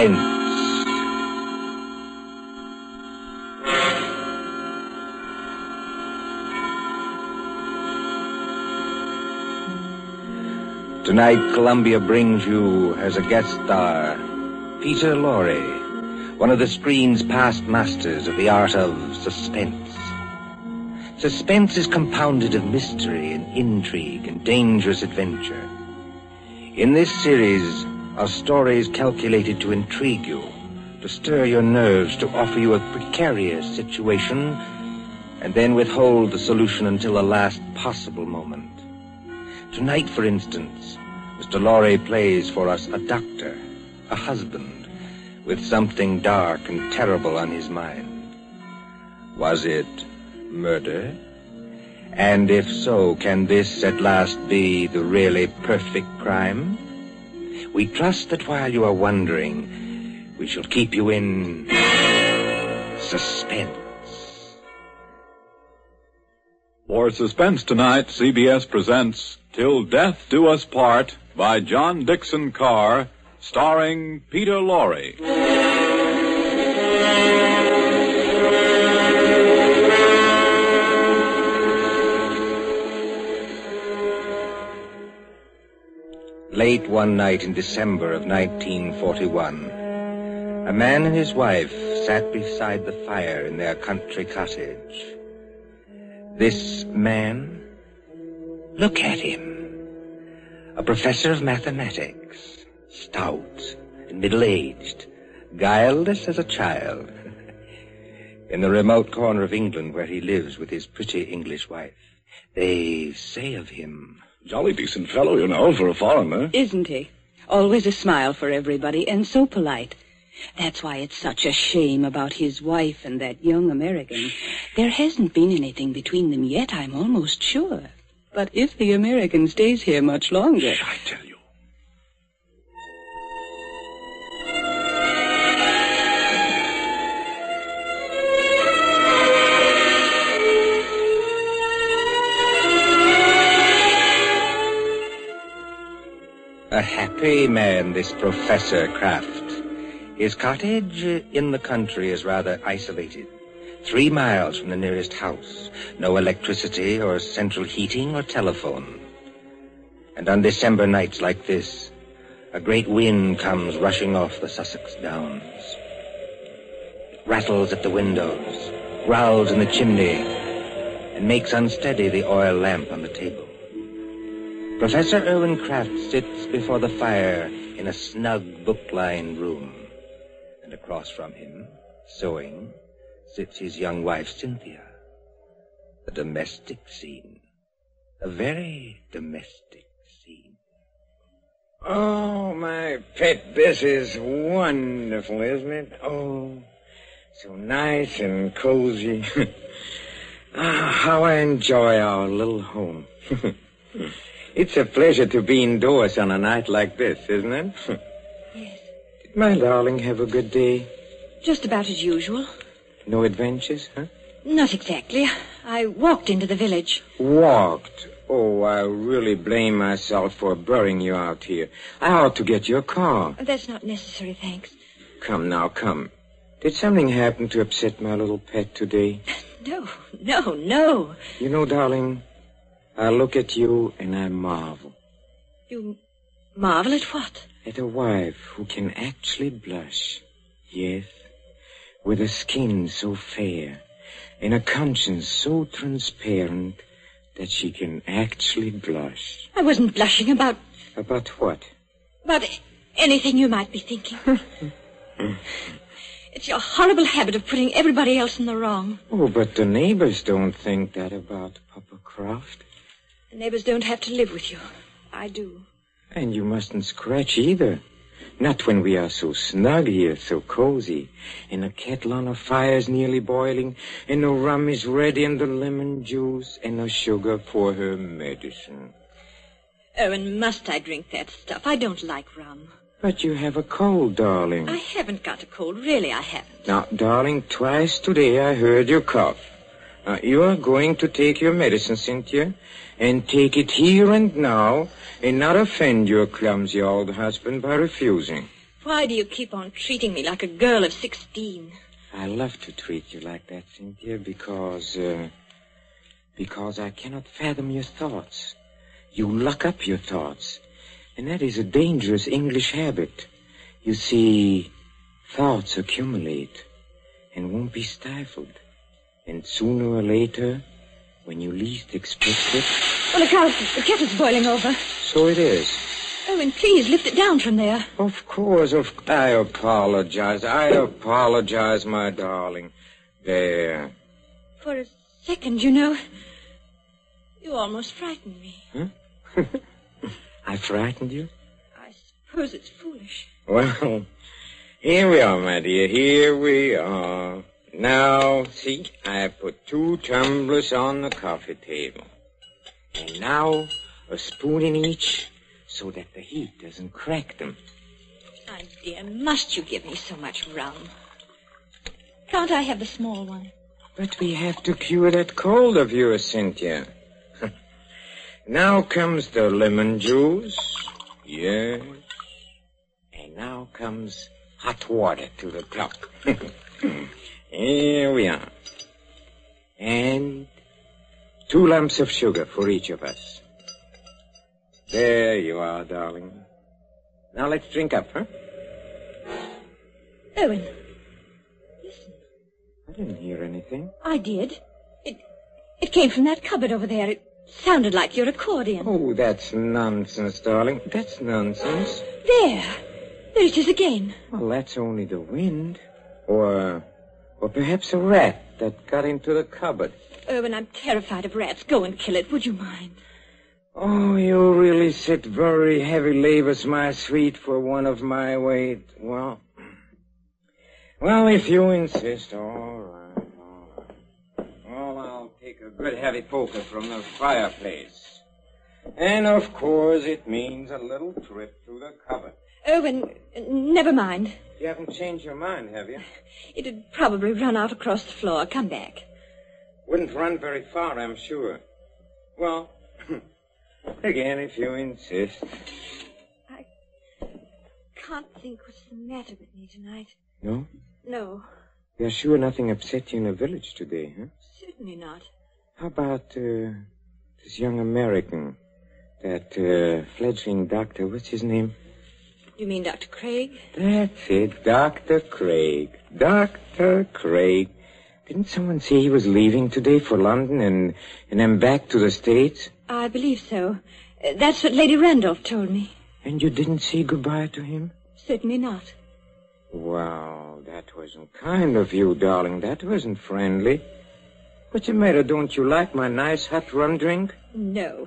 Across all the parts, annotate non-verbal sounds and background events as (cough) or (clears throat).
Suspense. Tonight, Columbia brings you as a guest star Peter Lorre, one of the screen's past masters of the art of suspense. Suspense is compounded of mystery and intrigue and dangerous adventure. In this series are stories calculated to intrigue you, to stir your nerves, to offer you a precarious situation, and then withhold the solution until the last possible moment. Tonight, for instance, Mr. Lorre plays for us a doctor, a husband, with something dark and terrible on his mind. Was it murder? And if so, can this at last be the really perfect crime? We trust that while you are wondering, we shall keep you in suspense. For suspense tonight, CBS presents Till Death Do Us Part by John Dickson Carr, starring Peter Lorre. Late one night in December of 1941, a man and his wife sat beside the fire in their country cottage. This man, look at him. A professor of mathematics, stout and middle-aged, guileless as a child. (laughs) in the remote corner of England where he lives with his pretty English wife, they say of him, Jolly decent fellow, you know, for a foreigner. Isn't he? Always a smile for everybody, and so polite. That's why it's such a shame about his wife and that young American. There hasn't been anything between them yet, I'm almost sure. But if the American stays here much longer. I tell you. Happy man, this Professor Kraft. His cottage in the country is rather isolated. Three miles from the nearest house. No electricity or central heating or telephone. And on December nights like this, a great wind comes rushing off the Sussex Downs. It rattles at the windows, growls in the chimney, and makes unsteady the oil lamp on the table. Professor Irwin Kraft sits before the fire in a snug book-lined room. And across from him, sewing, sits his young wife Cynthia. A domestic scene. A very domestic scene. Oh, my pet Bess is wonderful, isn't it? Oh, so nice and cozy. (laughs) ah, how I enjoy our little home. (laughs) it's a pleasure to be indoors on a night like this, isn't it? Yes. Did my darling have a good day? Just about as usual. No adventures, huh? Not exactly. I walked into the village. Walked. Oh, I really blame myself for burying you out here. I ought to get your car. That's not necessary, thanks. Come now, come. Did something happen to upset my little pet today? (laughs) No, no, no. You know, darling, I look at you and I marvel You marvel at what? at a wife who can actually blush. Yes, with a skin so fair and a conscience so transparent that she can actually blush. I wasn't blushing about About what? about anything you might be thinking. (laughs) It's your horrible habit of putting everybody else in the wrong. Oh, but the neighbors don't think that about Papa Kraft. The neighbors don't have to live with you. I do. And you mustn't scratch either. Not when we are so snug here, so cozy, and the kettle on the fire's nearly boiling, and the rum is ready, and the lemon juice, and the sugar for her medicine. Oh, and must I drink that stuff? I don't like rum. But you have a cold, darling. I haven't got a cold. Really, I haven't. Now, darling, twice today I heard you cough. Uh, you are going to take your medicine, Cynthia, and take it here and now, and not offend your clumsy old husband by refusing. Why do you keep on treating me like a girl of sixteen? I love to treat you like that, Cynthia, because, uh, because I cannot fathom your thoughts. You lock up your thoughts, and that is a dangerous English habit. You see, thoughts accumulate and won't be stifled. And sooner or later, when you least expect it, Well, look out. The kettle's boiling over. so it is. Oh, and please lift it down from there. Of course, of I apologize. I apologize, my darling. There. For a second, you know, you almost frightened me. (laughs) I frightened you? I suppose it's foolish. Well, here we are, my dear. Here we are. Now, see, I have put two tumblers on the coffee table. And now, a spoon in each, so that the heat doesn't crack them. My dear, must you give me so much rum? Can't I have the small one? But we have to cure that cold of yours, Cynthia. (laughs) now comes the lemon juice. Yes. And now comes hot water to the top. (laughs) Here we are. And two lumps of sugar for each of us. There you are, darling. Now let's drink up, huh? Owen, listen. I didn't hear anything. I did. It, it came from that cupboard over there. It sounded like your accordion. Oh, that's nonsense, darling. That's nonsense. There. There it is again. Well, that's only the wind. Or, or perhaps a rat that got into the cupboard. Owen, I'm terrified of rats. Go and kill it, would you mind? Oh, you really sit very heavy labors, my sweet, for one of my weight. Well, well, if you insist, all right, all right. Well, I'll take a good heavy poker from the fireplace. And of course, it means a little trip to the cupboard. Oh, Owen, never mind. You haven't changed your mind, have you? It'd probably run out across the floor. Come back. Wouldn't run very far, I'm sure. Well, (clears throat) again, if you insist. I can't think what's the matter with me tonight. No? No, You're sure nothing upset you in the village today, huh? certainly not. How about uh, this young American, that uh, fledgling doctor? What's his name? You mean Dr. Craig? That's it, Dr. Craig. Dr. Craig. Didn't someone say he was leaving today for London and, and then back to the States? I believe so. That's what Lady Randolph told me. And you didn't say goodbye to him? Certainly not. Wow, that wasn't kind of you, darling. That wasn't friendly. What's the matter? Don't you like my nice hot rum drink? No.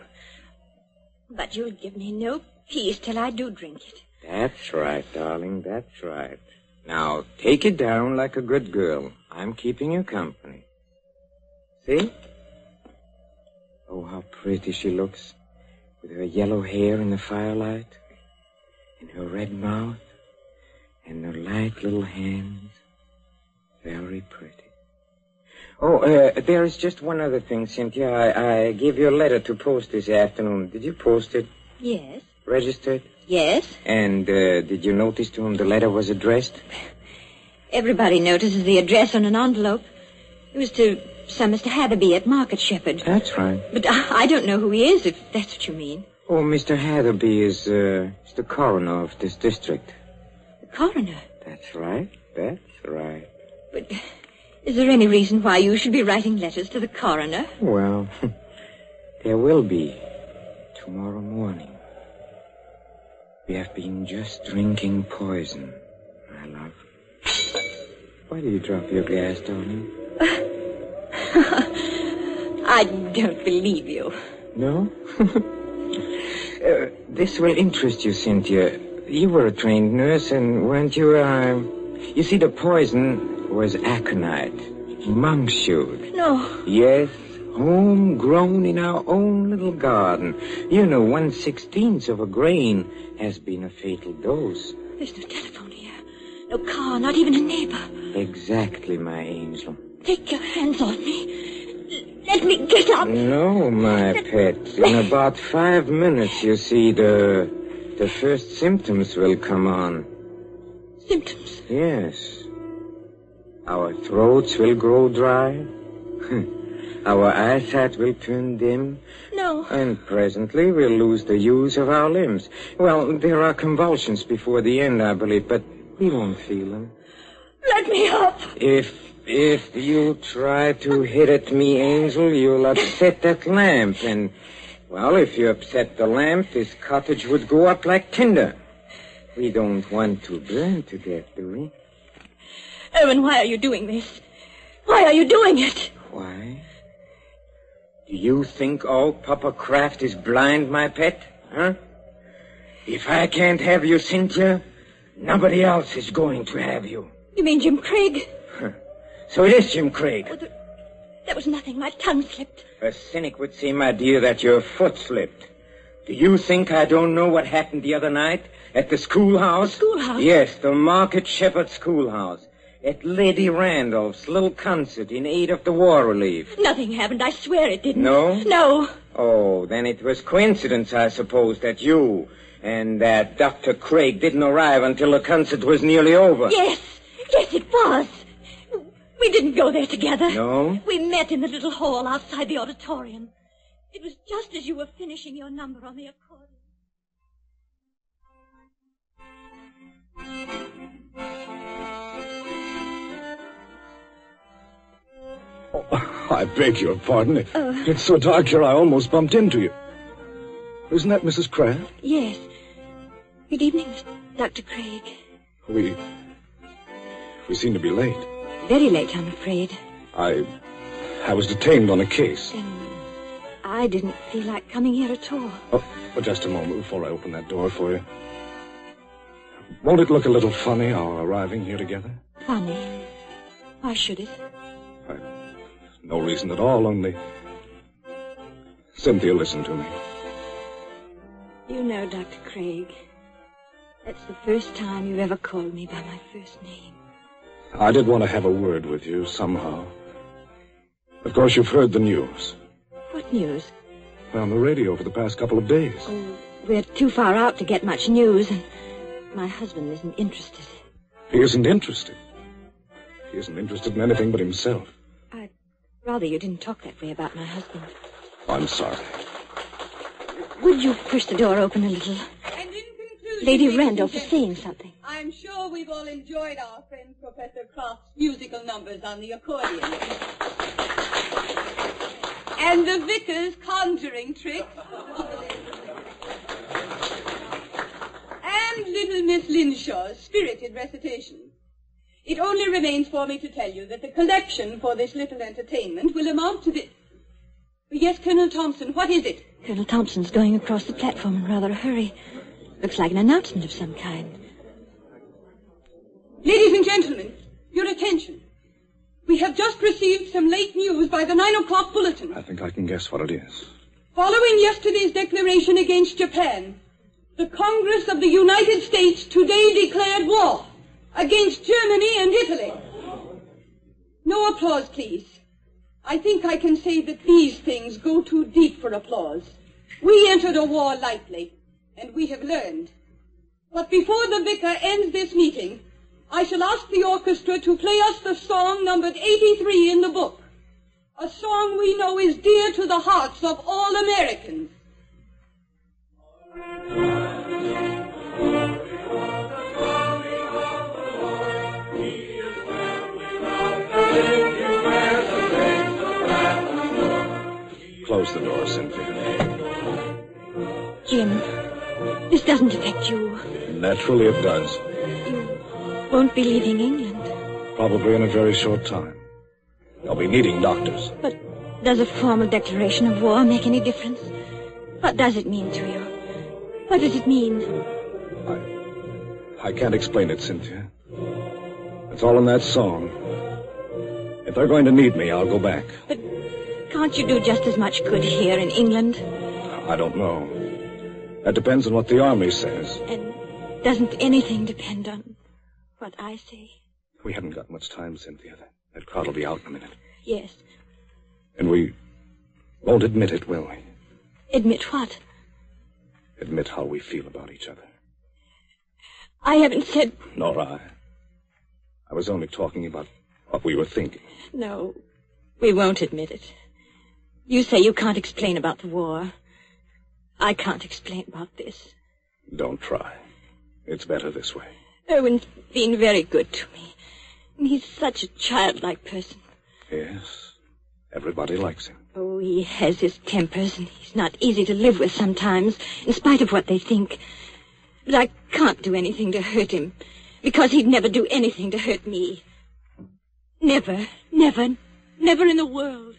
But you'll give me no peace till I do drink it. That's right, darling. That's right. Now, take it down like a good girl. I'm keeping you company. See? Oh, how pretty she looks. With her yellow hair in the firelight. And her red mouth. And her light little hands. Very pretty. Oh, uh, there is just one other thing, Cynthia. I, I gave you a letter to post this afternoon. Did you post it? Yes. Registered? Yes. And uh, did you notice to whom the letter was addressed? Everybody notices the address on an envelope. It was to some Mr. Hatherby at Market Shepherd. That's right. But I, I don't know who he is, if that's what you mean. Oh, Mr. Hatherby is, uh, is the coroner of this district. The coroner. That's right. That's right. But is there any reason why you should be writing letters to the coroner? Well, (laughs) there will be tomorrow morning. We have been just drinking poison, my love. Why do you drop your glass, darling? (laughs) I don't believe you. No? (laughs) uh, this will interest you, Cynthia. You were a trained nurse, and weren't you, uh... You see, the poison was aconite. Monk's hood. No. Yes, homegrown in our own little garden. You know, one sixteenth of a grain has been a fatal dose. There's no telephone. No car, not even a neighbor. Exactly, my angel. Take your hands off me. Let me get up. No, my pet. In about five minutes, you see, the the first symptoms will come on. Symptoms. Yes. Our throats will grow dry. (laughs) our eyesight will turn dim. No. And presently we'll lose the use of our limbs. Well, there are convulsions before the end, I believe, but we won't feel them. Let me up. If if you try to hit at me, Angel, you'll upset that lamp. And, well, if you upset the lamp, this cottage would go up like tinder. We don't want to burn to death, do we? Owen, why are you doing this? Why are you doing it? Why? Do you think all Papa Kraft is blind, my pet? Huh? If I can't have you, Cynthia, nobody else is going to have you. You mean Jim Craig? So it is Jim Craig. Oh, there, there was nothing. My tongue slipped. A cynic would say, my dear, that your foot slipped. Do you think I don't know what happened the other night at the schoolhouse? The schoolhouse? Yes, the Market Shepherd Schoolhouse. At Lady Randolph's little concert in aid of the war relief. Nothing happened. I swear it didn't. No? No. Oh, then it was coincidence, I suppose, that you and that Dr. Craig didn't arrive until the concert was nearly over. Yes. Yes, it was. We didn't go there together. No? We met in the little hall outside the auditorium. It was just as you were finishing your number on the accordion. Oh, I beg your pardon. It, it's oh. so dark here, I almost bumped into you. Isn't that Mrs. Kraft? Yes. Good evening, Dr. Craig. We. We seem to be late. Very late, I'm afraid. I. I was detained on a case. And I didn't feel like coming here at all. Oh, but just a moment before I open that door for you. Won't it look a little funny, our arriving here together? Funny. Why should it? No reason at all, only. Cynthia, listen to me. You know, Dr. Craig, that's the first time you ever called me by my first name. I did want to have a word with you somehow. Of course, you've heard the news. What news? On the radio for the past couple of days. Oh, we're too far out to get much news, and my husband isn't interested. He isn't interested. He isn't interested in anything but himself. I'd rather you didn't talk that way about my husband. I'm sorry. Would you push the door open a little? And in conclusion, Lady Randolph and is saying something. I'm sure we've all enjoyed our friend Professor Kraft's musical numbers on the accordion. and the vicar's conjuring tricks. and little Miss Linshaw's spirited recitation. It only remains for me to tell you that the collection for this little entertainment will amount to the... Yes, Colonel Thompson, what is it? Colonel Thompson's going across the platform in rather a hurry. Looks like an announcement of some kind. Ladies and gentlemen, your attention. We have just received some late news by the nine o'clock bulletin. I think I can guess what it is. Following yesterday's declaration against Japan, the Congress of the United States today declared war against Germany and Italy. No applause, please. I think I can say that these things go too deep for applause. We entered a war lightly, and we have learned. But before the vicar ends this meeting, I shall ask the orchestra to play us the song numbered 83 in the book. A song we know is dear to the hearts of all Americans. Close the door, Cynthia. Jim, this doesn't affect you. Naturally, it does. You won't be leaving England. probably in a very short time. They'll be needing doctors. But does a formal declaration of war make any difference? What does it mean to you? What does it mean? I, I can't explain it, Cynthia. It's all in that song. If they're going to need me, I'll go back. But can't you do just as much good here in England? I don't know. That depends on what the army says. And doesn't anything depend on what I say? We haven't got much time, Cynthia. That, crowd will be out in a minute. Yes. And we won't admit it, will we? Admit what? Admit how we feel about each other. I haven't said. Nor I. I was only talking about what we were thinking. No, we won't admit it. You say you can't explain about the war. I can't explain about this. Don't try. It's better this way. Owen's been very good to me. And he's such a childlike person. Yes. Everybody likes him. Oh, he has his tempers, and he's not easy to live with sometimes, in spite of what they think. But I can't do anything to hurt him, because he'd never do anything to hurt me. Never, never, never in the world.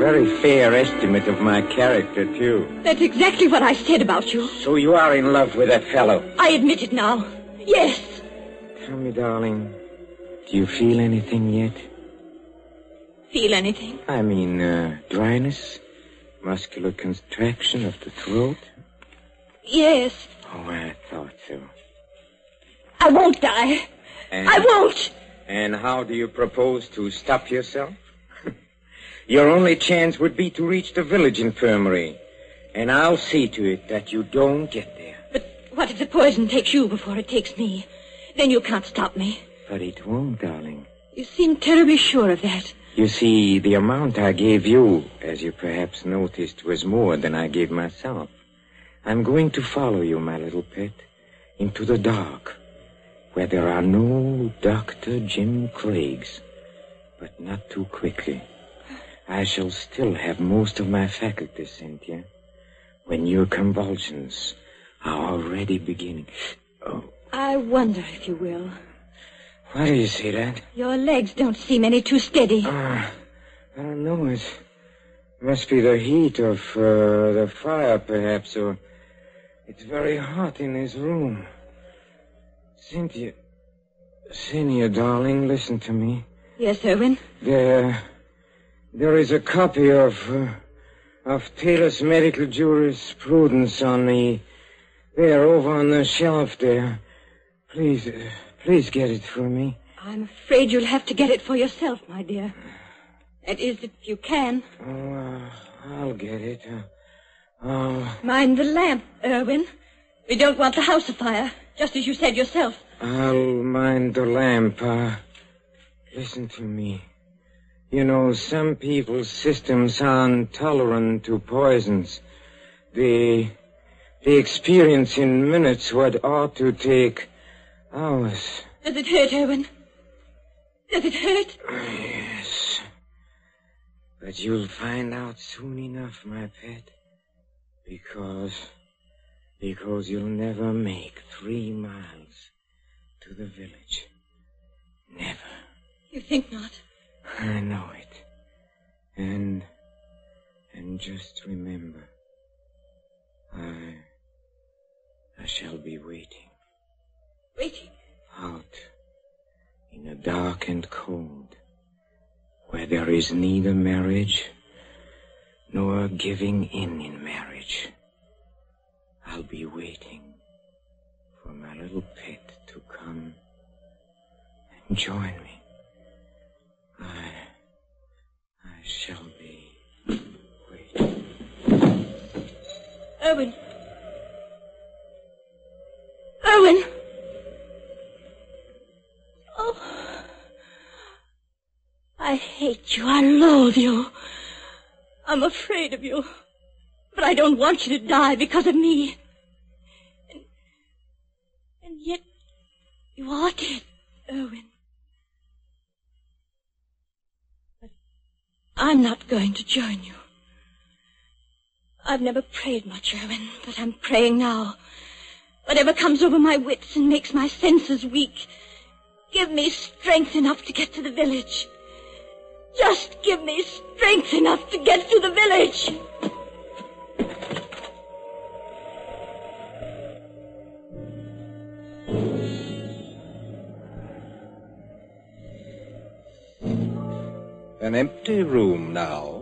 Very fair estimate of my character, too. That's exactly what I said about you. So you are in love with that fellow. I admit it now. Yes. Tell me, darling, do you feel anything yet? Feel anything? I mean, uh, dryness? Muscular contraction of the throat? Yes. Oh, I thought so. I won't die. And, I won't. And how do you propose to stop yourself? Your only chance would be to reach the village infirmary. And I'll see to it that you don't get there. But what if the poison takes you before it takes me? Then you can't stop me. But it won't, darling. You seem terribly sure of that. You see, the amount I gave you, as you perhaps noticed, was more than I gave myself. I'm going to follow you, my little pet, into the dark, where there are no Dr. Jim Craigs. But not too quickly. I shall still have most of my faculties, Cynthia, when your convulsions are already beginning. Oh, I wonder if you will. why do you say that? Your legs don't seem any too steady. Ah, I don't know. It must be the heat of uh, the fire, perhaps, or it's very hot in this room. Cynthia, Cynthia, darling, listen to me. Yes, Erwin. There, there is a copy of uh, of Taylor's medical jurisprudence on the there over on the shelf there. Please, uh, please get it for me. I'm afraid you'll have to get it for yourself, my dear. That is, if you can. Oh, uh, I'll get it. Uh, oh, Mind the lamp, Irwin. We don't want the house afire, just as you said yourself. I'll mind the lamp. Uh, listen to me. You know, some people's systems are intolerant to poisons. They, they experience in minutes what ought to take hours. Does it hurt, Erwin? Does it hurt? Yes. But you'll find out soon enough, my pet. Because, because you'll never make three miles to the village. Never. You think not? I know it. And, and just remember, I, I shall be waiting Waiting. out in the dark and cold, where there is neither marriage nor giving in in marriage. I'll be waiting for my little pet to come and join Erwin. Erwin. Oh. I hate you. I loathe you. I'm afraid of you. But I don't want you to die because of me. And, and yet, you are dead, Erwin. But I'm not going to join you. I've never prayed much, Erwin, but I'm praying now. Whatever comes over my wits and makes my senses weak, give me strength enough to get to the village. Just give me strength enough to get to the village. An empty room now,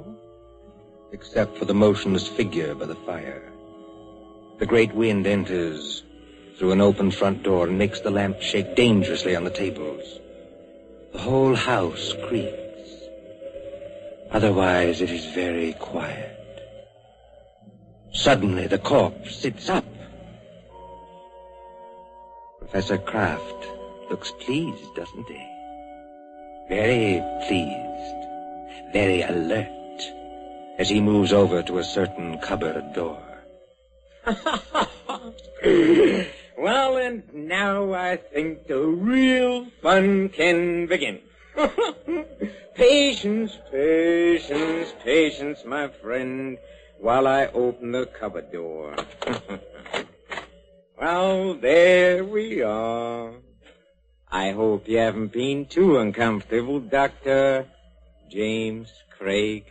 except for the motionless figure by the fire. The great wind enters through an open front door and makes the lamp shake dangerously on the tables. The whole house creaks. Otherwise, it is very quiet. Suddenly, the corpse sits up. Professor Kraft looks pleased, doesn't he? Very pleased. Very alert as he moves over to a certain cupboard door. (laughs) well, and now I think the real fun can begin. (laughs) patience, patience, patience, my friend, while I open the cupboard door. (laughs) well, there we are. I hope you haven't been too uncomfortable, Dr. James Craig.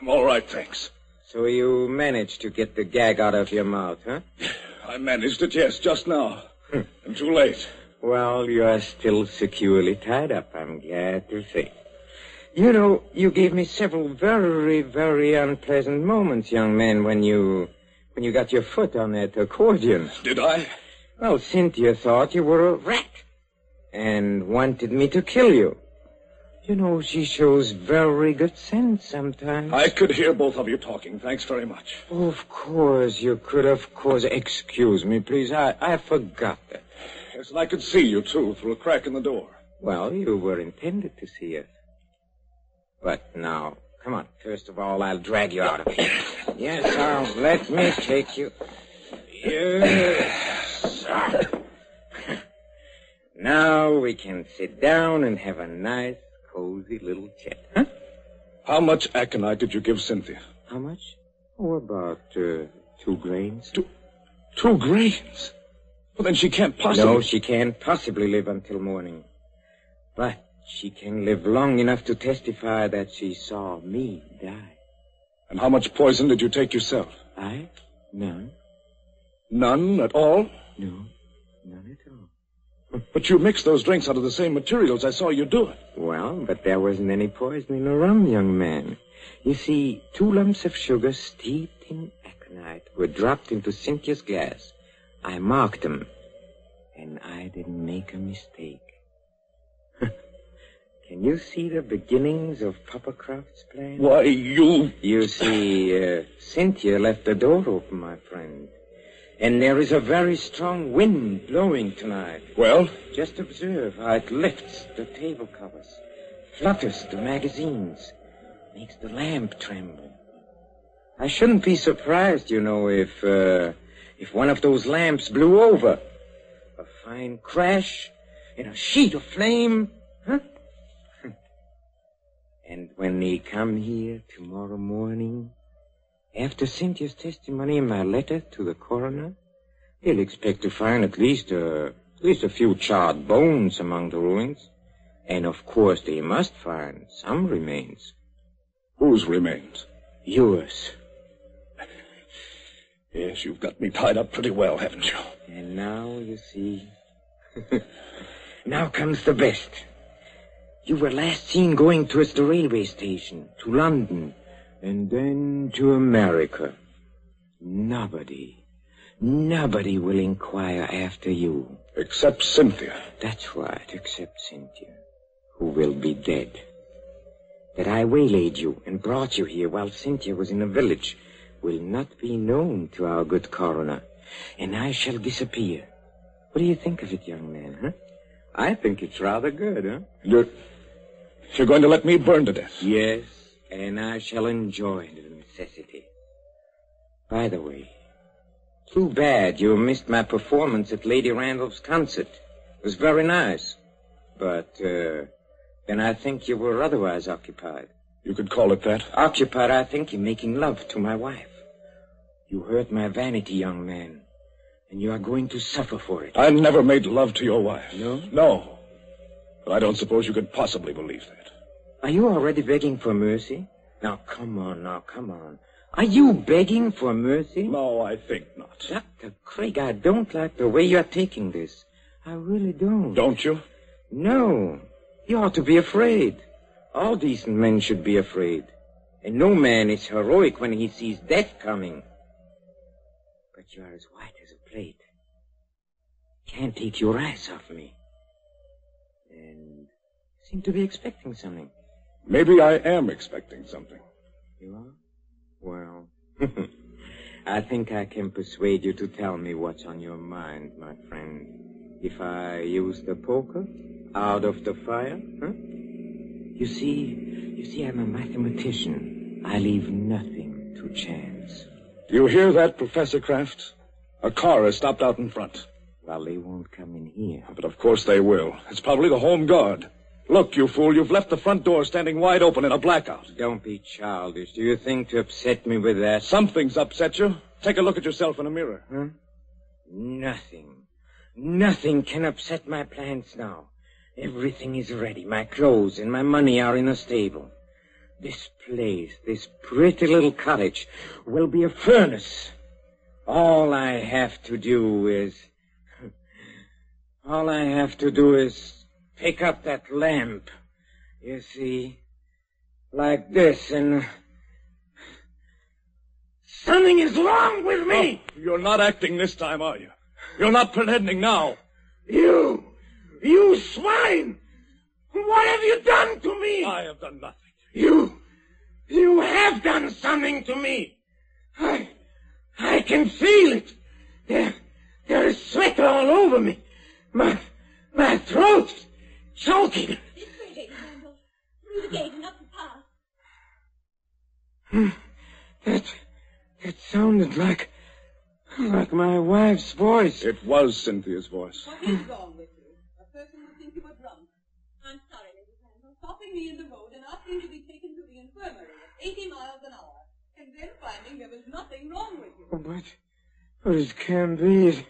I'm all right, thanks. So you managed to get the gag out of your mouth, huh? I managed it, yes, just now. Hmm. I'm too late. Well, you're still securely tied up, I'm glad to say. You know, you gave me several very, very unpleasant moments, young man, when you when you got your foot on that accordion. Did I? Well, Cynthia thought you were a rat and wanted me to kill you. You know, she shows very good sense sometimes. I could hear both of you talking. Thanks very much. Oh, of course, you could, of course. Excuse me, please. I, I forgot that. Yes, and I could see you, too, through a crack in the door. Well, you were intended to see us. But now, come on. First of all, I'll drag you out of here. Yes, I'll let me take you. Yes. (laughs) now we can sit down and have a nice cozy little chat, huh? How much aconite did you give Cynthia? How much? Oh, about uh, two grains. Two, two grains? Well, then she can't possibly. No, she can't possibly live until morning. But she can live long enough to testify that she saw me die. And how much poison did you take yourself? I? None. None at all? No, none at all. But you mixed those drinks out of the same materials. I saw you do it. Well, but there wasn't any poison in the rum, young man. You see, two lumps of sugar steeped in aconite were dropped into Cynthia's glass. I marked them, and I didn't make a mistake. (laughs) Can you see the beginnings of Papa Kraft's plan? Why, you... You see, uh, Cynthia left the door open, my friend. And there is a very strong wind blowing tonight. Well? Just observe how it lifts the table covers, flutters the magazines, makes the lamp tremble. I shouldn't be surprised, you know, if, uh, if one of those lamps blew over. A fine crash in a sheet of flame, huh? (laughs) and when they come here tomorrow morning, after Cynthia's testimony in my letter to the coroner, he'll expect to find at least a, at least a few charred bones among the ruins. And of course they must find some remains. Whose remains? Yours. (laughs) Yes, you've got me tied up pretty well, haven't you? And now, you see. (laughs) now comes the best. You were last seen going towards the railway station, to London, and then to America. Nobody, nobody will inquire after you. Except Cynthia. That's right, except Cynthia, who will be dead. That I waylaid you and brought you here while Cynthia was in the village will not be known to our good coroner, and I shall disappear. What do you think of it, young man, huh? I think it's rather good, huh? You're, you're going to let me burn to death? Yes, and I shall enjoy the necessity. By the way, too bad you missed my performance at Lady Randolph's concert. It was very nice. But, uh, then I think you were otherwise occupied. You could call it that. Occupied, I think, in making love to my wife. You hurt my vanity, young man, and you are going to suffer for it. I never made love to your wife. No? No. But I don't suppose you could possibly believe that. Are you already begging for mercy? Now, come on, now, come on. Are you begging for mercy? No, I think not. Dr. Craig, I don't like the way you're taking this. I really don't. Don't you? No. You ought to be afraid. All decent men should be afraid. And no man is heroic when he sees death coming. But you are as white as a plate. Can't take your eyes off me. And seem to be expecting something. Maybe I am expecting something. You are? Well, (laughs) I think I can persuade you to tell me what's on your mind, my friend. If I use the poker out of the fire, huh? You see, you see, I'm a mathematician. I leave nothing to chance. Do you hear that, Professor Kraft? A car has stopped out in front. Well, they won't come in here. But of course they will. It's probably the home guard. Look, you fool, you've left the front door standing wide open in a blackout. Don't be childish. Do you think to upset me with that? Something's upset you. Take a look at yourself in a mirror. Huh? Nothing. Nothing can upset my plans now. Everything is ready. My clothes and my money are in a stable. This place, this pretty little cottage, will be a furnace. All I have to do is. (laughs) All I have to do is pick up that lamp. You see? Like this, and. Something is wrong with me! Oh, you're not acting this time, are you? You're not pretending now. You! You swine! What have you done to me? I have done nothing. You. You have done something to me. I. I can feel it. There. There is sweat all over me. My. My throat. Choking. This way, Randall. Through the gate and up the path. Hmm. That. That sounded like. Like my wife's voice. It was Cynthia's voice. What is wrong with you? A person would think you were drunk. I'm sorry, Mrs. Randall. Stopping me in the road and asking to be taken to the infirmary at 80 miles an hour. And then finding there was nothing wrong with you. But. But it can be. It,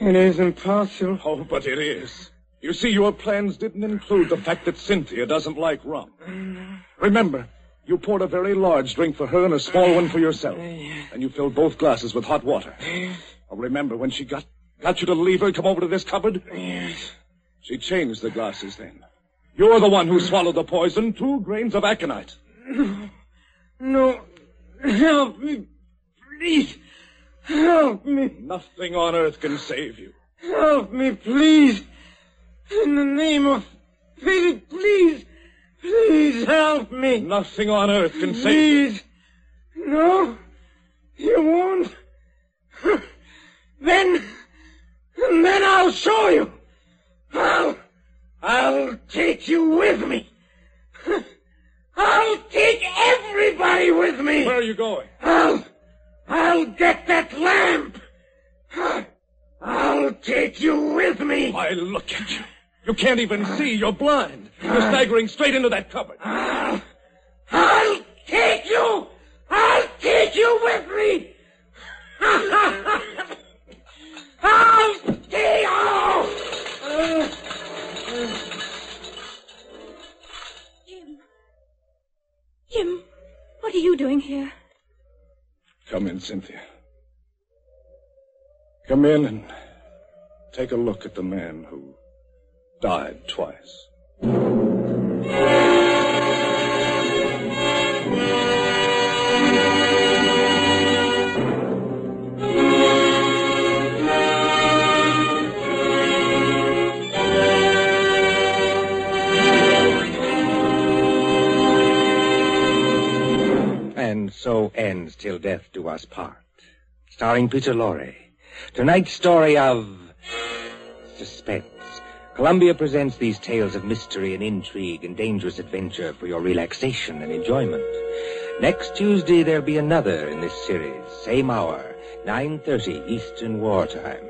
it isn't possible. Oh, but it is. You see, your plans didn't include the fact that Cynthia doesn't like rum. Remember, you poured a very large drink for her and a small one for yourself. And you filled both glasses with hot water. Oh, remember when she got, got you to leave her and come over to this cupboard? Yes. She changed the glasses then. You're the one who swallowed the poison, two grains of aconite. No. No. Help me. Please. Help me. Nothing on earth can save you. Help me, please. In the name of Philip, please. Please help me. Nothing on earth can save you. Please. No. You won't. Then. Then I'll show you. I'll. I'll take you with me. I'll take everybody with me. Where are you going? I'll. I'll get that lamp. I'll take you with me. Why, look at you. You can't even see. You're blind. You're staggering straight into that cupboard. I'll, I'll take you. I'll take you with me. (laughs) I'll take you. Jim. Jim, what are you doing here? Come in, Cynthia. Come in and take a look at the man who died twice. And so ends Till Death Do Us Part. Starring Peter Lorre. Tonight's story of suspense. Columbia presents these tales of mystery and intrigue and dangerous adventure for your relaxation and enjoyment. Next Tuesday there'll be another in this series, same hour, 9.30 Eastern Wartime.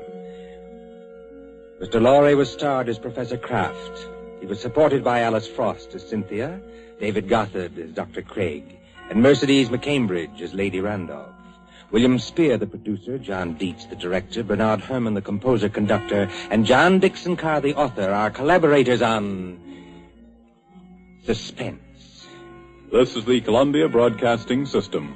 Mr. Lorre was starred as Professor Kraft. He was supported by Alice Frost as Cynthia, David Gothard as Dr. Craig, and Mercedes McCambridge as Lady Randolph. William Spier, the producer, John Dietz, the director, Bernard Herrmann, the composer, conductor, and John Dickson Carr, the author, are collaborators on Suspense. This is the Columbia Broadcasting System.